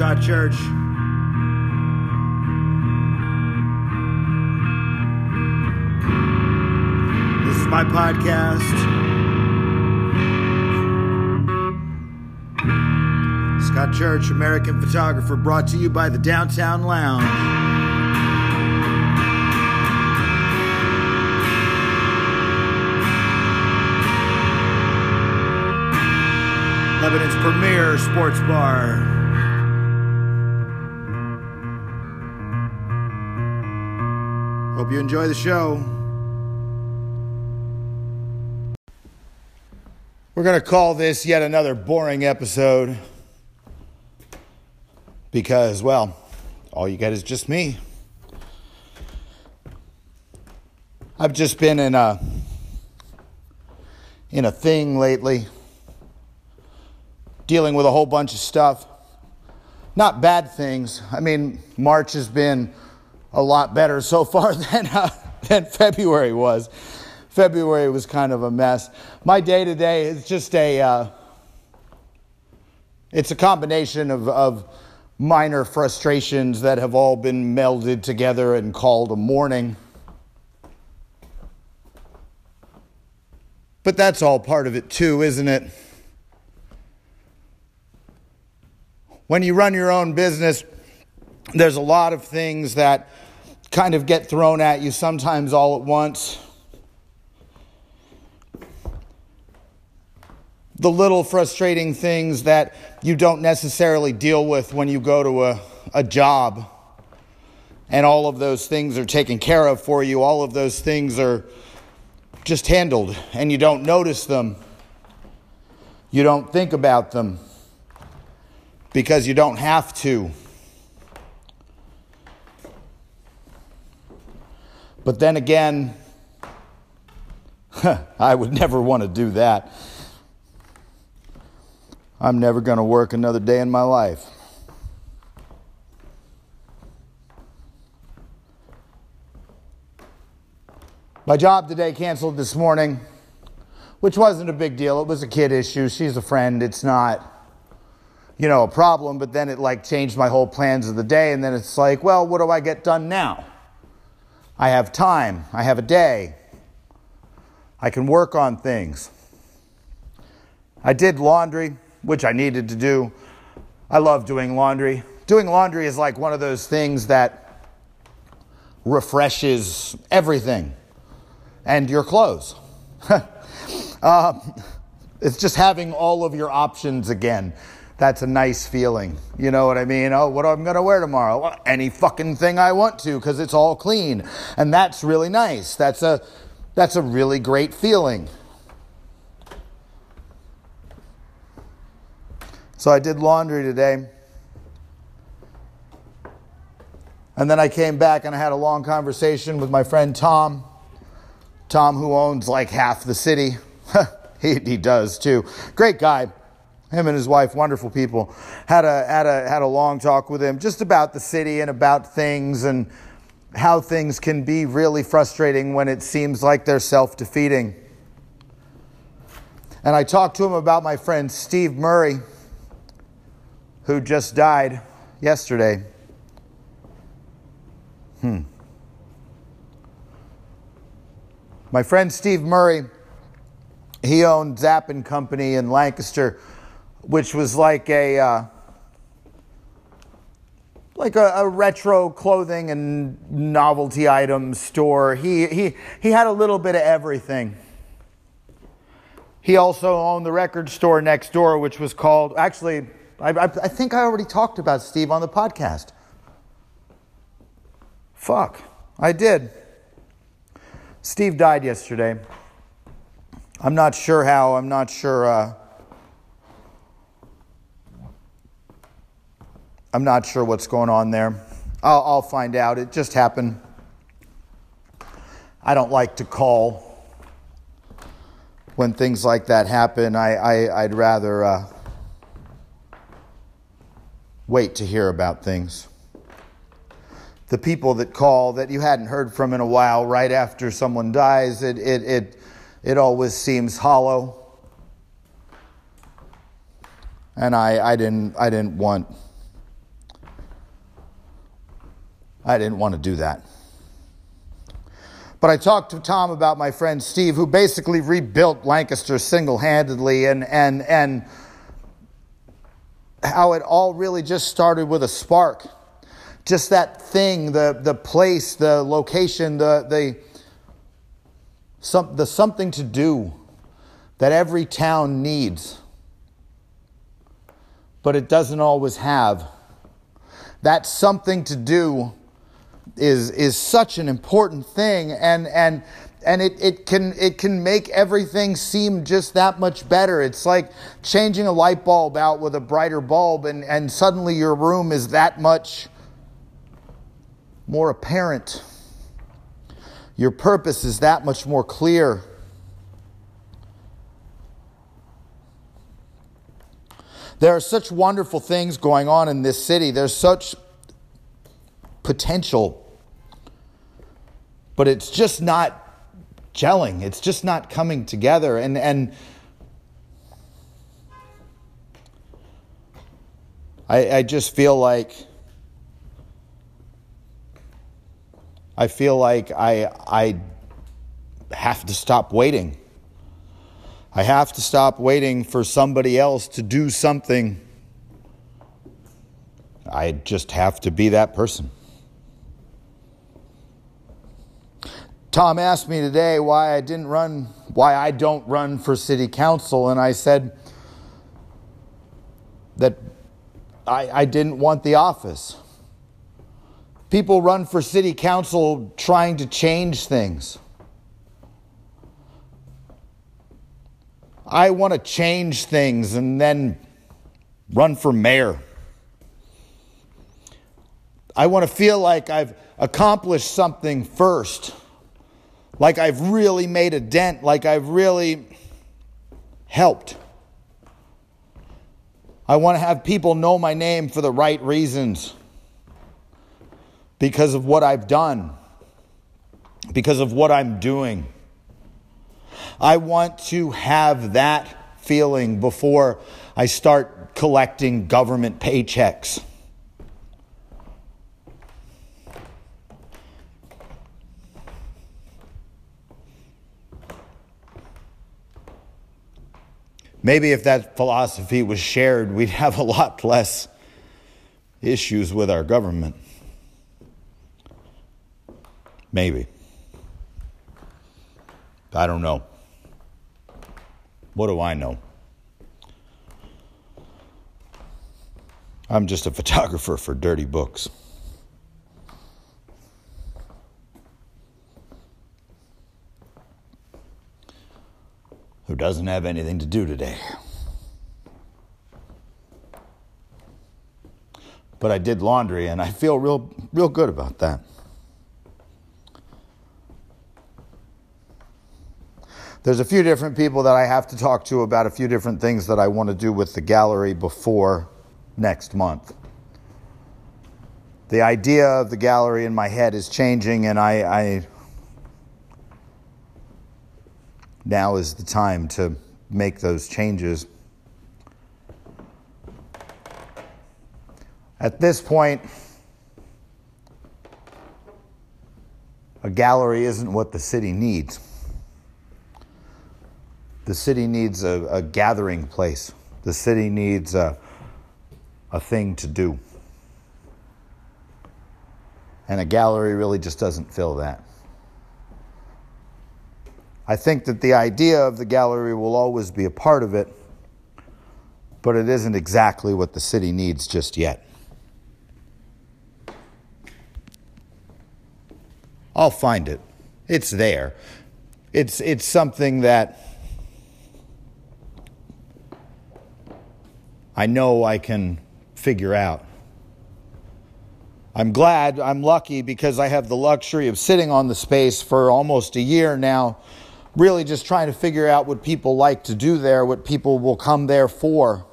Scott Church. This is my podcast. Scott Church, American photographer, brought to you by the Downtown Lounge. Lebanon's premier sports bar. Hope you enjoy the show. We're going to call this yet another boring episode because, well, all you get is just me. I've just been in a in a thing lately dealing with a whole bunch of stuff. Not bad things. I mean, March has been a lot better so far than, uh, than February was. February was kind of a mess. My day to day is just a, uh, it's a combination of, of minor frustrations that have all been melded together and called a morning. But that's all part of it too, isn't it? When you run your own business, there's a lot of things that kind of get thrown at you sometimes all at once. The little frustrating things that you don't necessarily deal with when you go to a, a job, and all of those things are taken care of for you, all of those things are just handled, and you don't notice them, you don't think about them because you don't have to. But then again, I would never want to do that. I'm never going to work another day in my life. My job today canceled this morning, which wasn't a big deal. It was a kid issue. She's a friend. It's not you know, a problem, but then it like changed my whole plans of the day. And then it's like, well, what do I get done now? I have time, I have a day, I can work on things. I did laundry, which I needed to do. I love doing laundry. Doing laundry is like one of those things that refreshes everything and your clothes. uh, it's just having all of your options again that's a nice feeling. You know what I mean? Oh, what am I going to wear tomorrow? Well, any fucking thing I want to because it's all clean. And that's really nice. That's a, that's a really great feeling. So I did laundry today. And then I came back and I had a long conversation with my friend Tom. Tom, who owns like half the city. he, he does too. Great guy him and his wife, wonderful people, had a, had, a, had a long talk with him just about the city and about things and how things can be really frustrating when it seems like they're self defeating. And I talked to him about my friend Steve Murray, who just died yesterday. Hmm. My friend Steve Murray, he owned Zap and Company in Lancaster which was like a uh, like a, a, retro clothing and novelty item store. He he he had a little bit of everything. He also owned the record store next door, which was called actually. I, I, I think I already talked about Steve on the podcast. Fuck, I did. Steve died yesterday. I'm not sure how. I'm not sure. Uh, I'm not sure what's going on there. I'll, I'll find out. It just happened. I don't like to call when things like that happen. I, I, would rather uh, wait to hear about things. The people that call that you hadn't heard from in a while right after someone dies, it, it, it, it always seems hollow. And I, I, didn't, I didn't want I didn't want to do that. But I talked to Tom about my friend Steve, who basically rebuilt Lancaster single handedly, and, and, and how it all really just started with a spark. Just that thing, the, the place, the location, the, the, some, the something to do that every town needs, but it doesn't always have. That something to do is, is such an important thing, and, and, and it, it, can, it can make everything seem just that much better. It's like changing a light bulb out with a brighter bulb, and, and suddenly your room is that much more apparent. Your purpose is that much more clear. There are such wonderful things going on in this city. There's such potential, but it's just not gelling. It's just not coming together. And, and I, I just feel like I feel like I, I have to stop waiting. I have to stop waiting for somebody else to do something. I just have to be that person. Tom asked me today why I didn't run, why I don't run for city council, and I said that I, I didn't want the office. People run for city council trying to change things. I want to change things and then run for mayor. I want to feel like I've accomplished something first, like I've really made a dent, like I've really helped. I want to have people know my name for the right reasons because of what I've done, because of what I'm doing. I want to have that feeling before I start collecting government paychecks. Maybe if that philosophy was shared, we'd have a lot less issues with our government. Maybe. I don't know. What do I know? I'm just a photographer for dirty books. Doesn't have anything to do today. But I did laundry and I feel real real good about that. There's a few different people that I have to talk to about a few different things that I want to do with the gallery before next month. The idea of the gallery in my head is changing, and I, I now is the time to make those changes. At this point, a gallery isn't what the city needs. The city needs a, a gathering place. The city needs a, a thing to do. And a gallery really just doesn't fill that. I think that the idea of the gallery will always be a part of it, but it isn't exactly what the city needs just yet. I'll find it. It's there. It's, it's something that I know I can figure out. I'm glad, I'm lucky because I have the luxury of sitting on the space for almost a year now, really just trying to figure out what people like to do there, what people will come there for.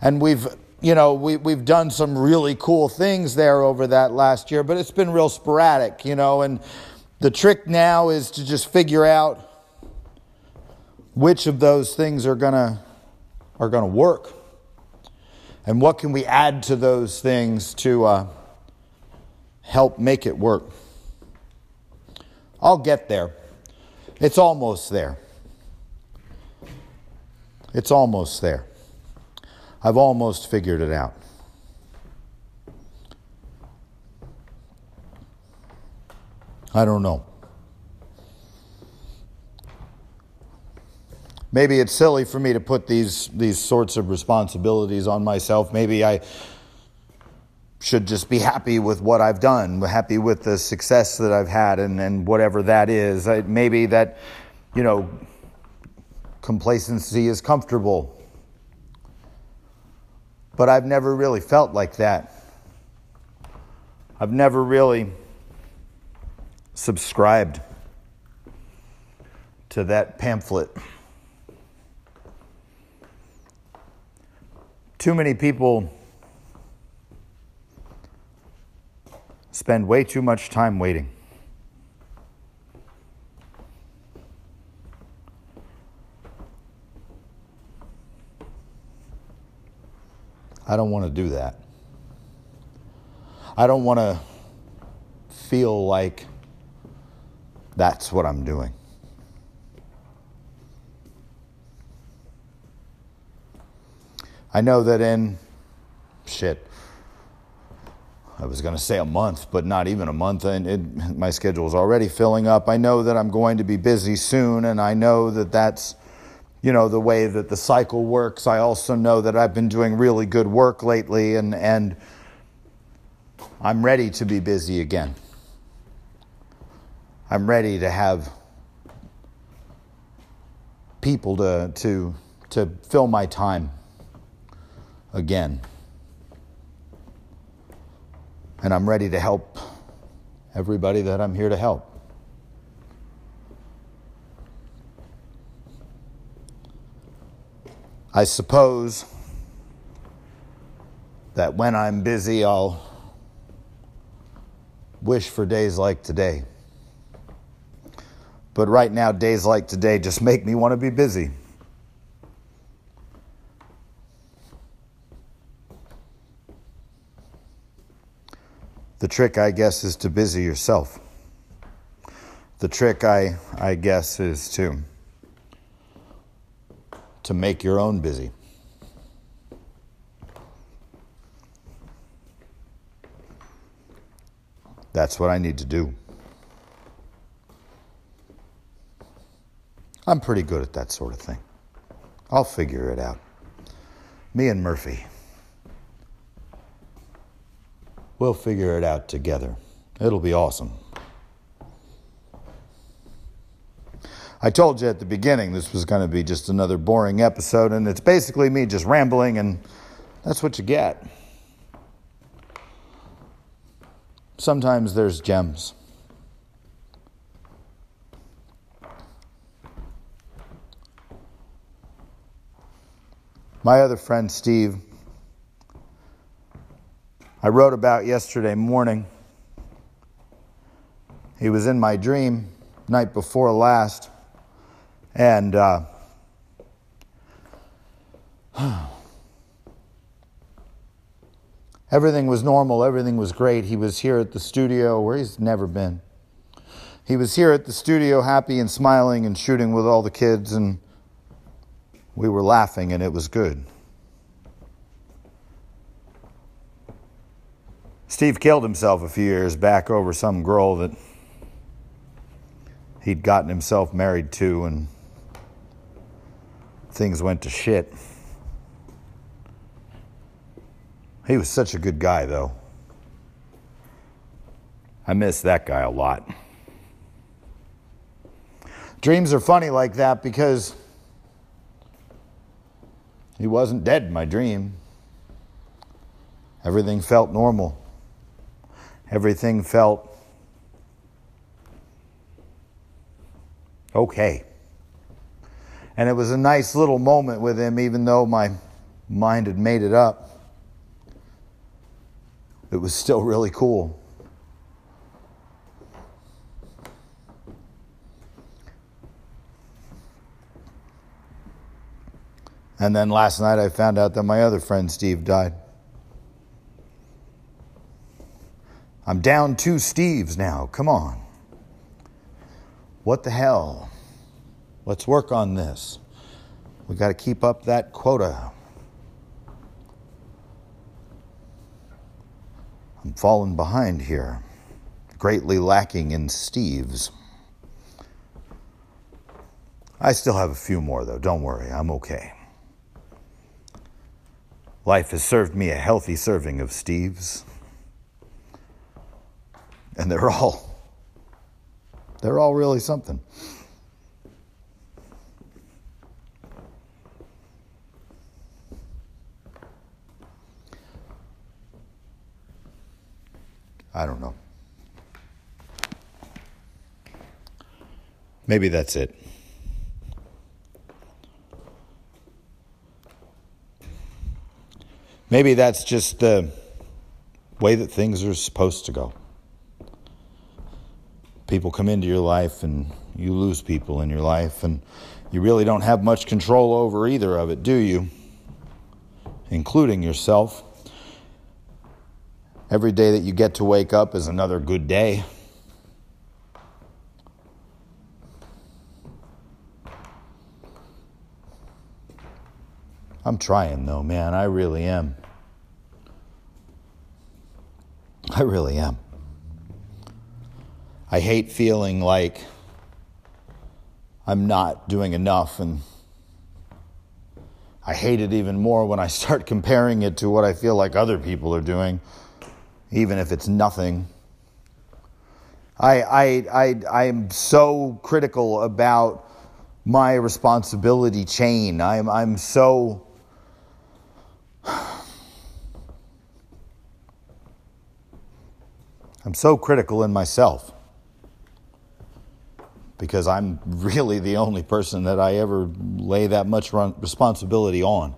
And we've, you know, we, we've done some really cool things there over that last year, but it's been real sporadic, you know, and the trick now is to just figure out which of those things are to are to work? And what can we add to those things to, uh, help make it work. I'll get there. It's almost there. It's almost there. I've almost figured it out. I don't know. Maybe it's silly for me to put these, these sorts of responsibilities on myself. Maybe I should just be happy with what I've done, happy with the success that I've had, and, and whatever that is. I, maybe that, you know, complacency is comfortable. But I've never really felt like that. I've never really subscribed to that pamphlet. Too many people spend way too much time waiting. I don't want to do that. I don't want to feel like that's what I'm doing. I know that in shit, I was going to say a month, but not even a month, and it, my schedule is already filling up. I know that I'm going to be busy soon, and I know that that's, you know, the way that the cycle works. I also know that I've been doing really good work lately, and and I'm ready to be busy again. I'm ready to have people to to to fill my time again. And I'm ready to help everybody that I'm here to help. I suppose that when I'm busy, I'll wish for days like today. But right now, days like today just make me want to be busy. The trick, I guess, is to busy yourself. The trick, I, I guess, is to, to make your own busy. That's what I need to do. I'm pretty good at that sort of thing. I'll figure it out. Me and Murphy. We'll figure it out together. It'll be awesome. I told you at the beginning this was going to be just another boring episode, and it's basically me just rambling, and that's what you get. Sometimes there's gems. My other friend Steve I wrote about yesterday morning. He was in my dream night before last, and uh, everything was normal, everything was great. He was here at the studio where he's never been. He was here at the studio, happy and smiling and shooting with all the kids, and we were laughing, and it was good. Steve killed himself a few years back over some girl that he'd gotten himself married to, and things went to shit. He was such a good guy, though. I miss that guy a lot. Dreams are funny like that because he wasn't dead in my dream. Everything felt normal. Everything felt okay. And it was a nice little moment with him, even though my mind had made it up. It was still really cool. And then last night I found out that my other friend Steve died. I'm down two Steves now. Come on. What the hell? Let's work on this. We got to keep up that quota. I'm falling behind here, greatly lacking in Steves. I still have a few more, though. Don't worry, I'm okay. Life has served me a healthy serving of Steves. And they're all they're all really something. I don't know. Maybe that's it. Maybe that's just the way that things are supposed to go. People come into your life and you lose people in your life, and you really don't have much control over either of it, do you? Including yourself. Every day that you get to wake up is another good day. I'm trying though, man. I really am. I really am. I hate feeling like I'm not doing enough, and I hate it even more when I start comparing it to what I feel like other people are doing, even if it's nothing. I, I, I, I am so critical about my responsibility chain. I'm, I'm so I'm so critical in myself because I'm really the only person that I ever lay that much responsibility on.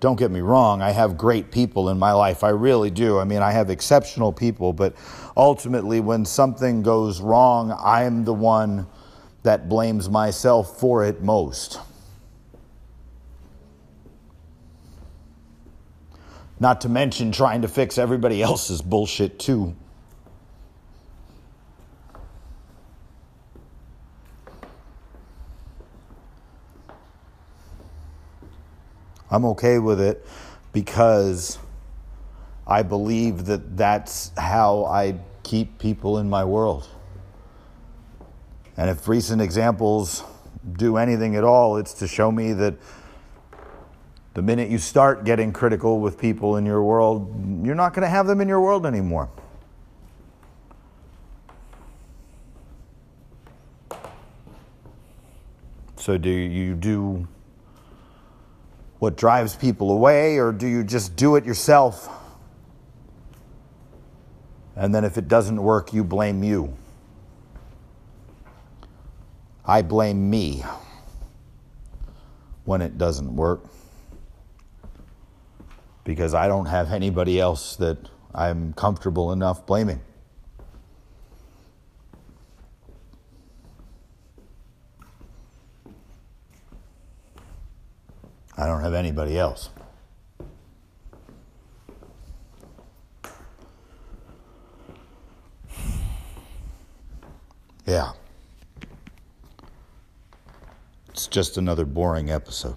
Don't get me wrong, I have great people in my life. I really do. I mean, I have exceptional people, but ultimately, when something goes wrong, I'm the one that blames myself for it most. Not to mention trying to fix everybody else's bullshit, too. I'm okay with it because I believe that that's how I keep people in my world. And if recent examples do anything at all, it's to show me that the minute you start getting critical with people in your world, you're not going to have them in your world anymore. So, do you do what drives people away, or do you just do it yourself? And then, if it doesn't work, you blame you. I blame me when it doesn't work because I don't have anybody else that I'm comfortable enough blaming. I don't have anybody else. Yeah. It's just another boring episode.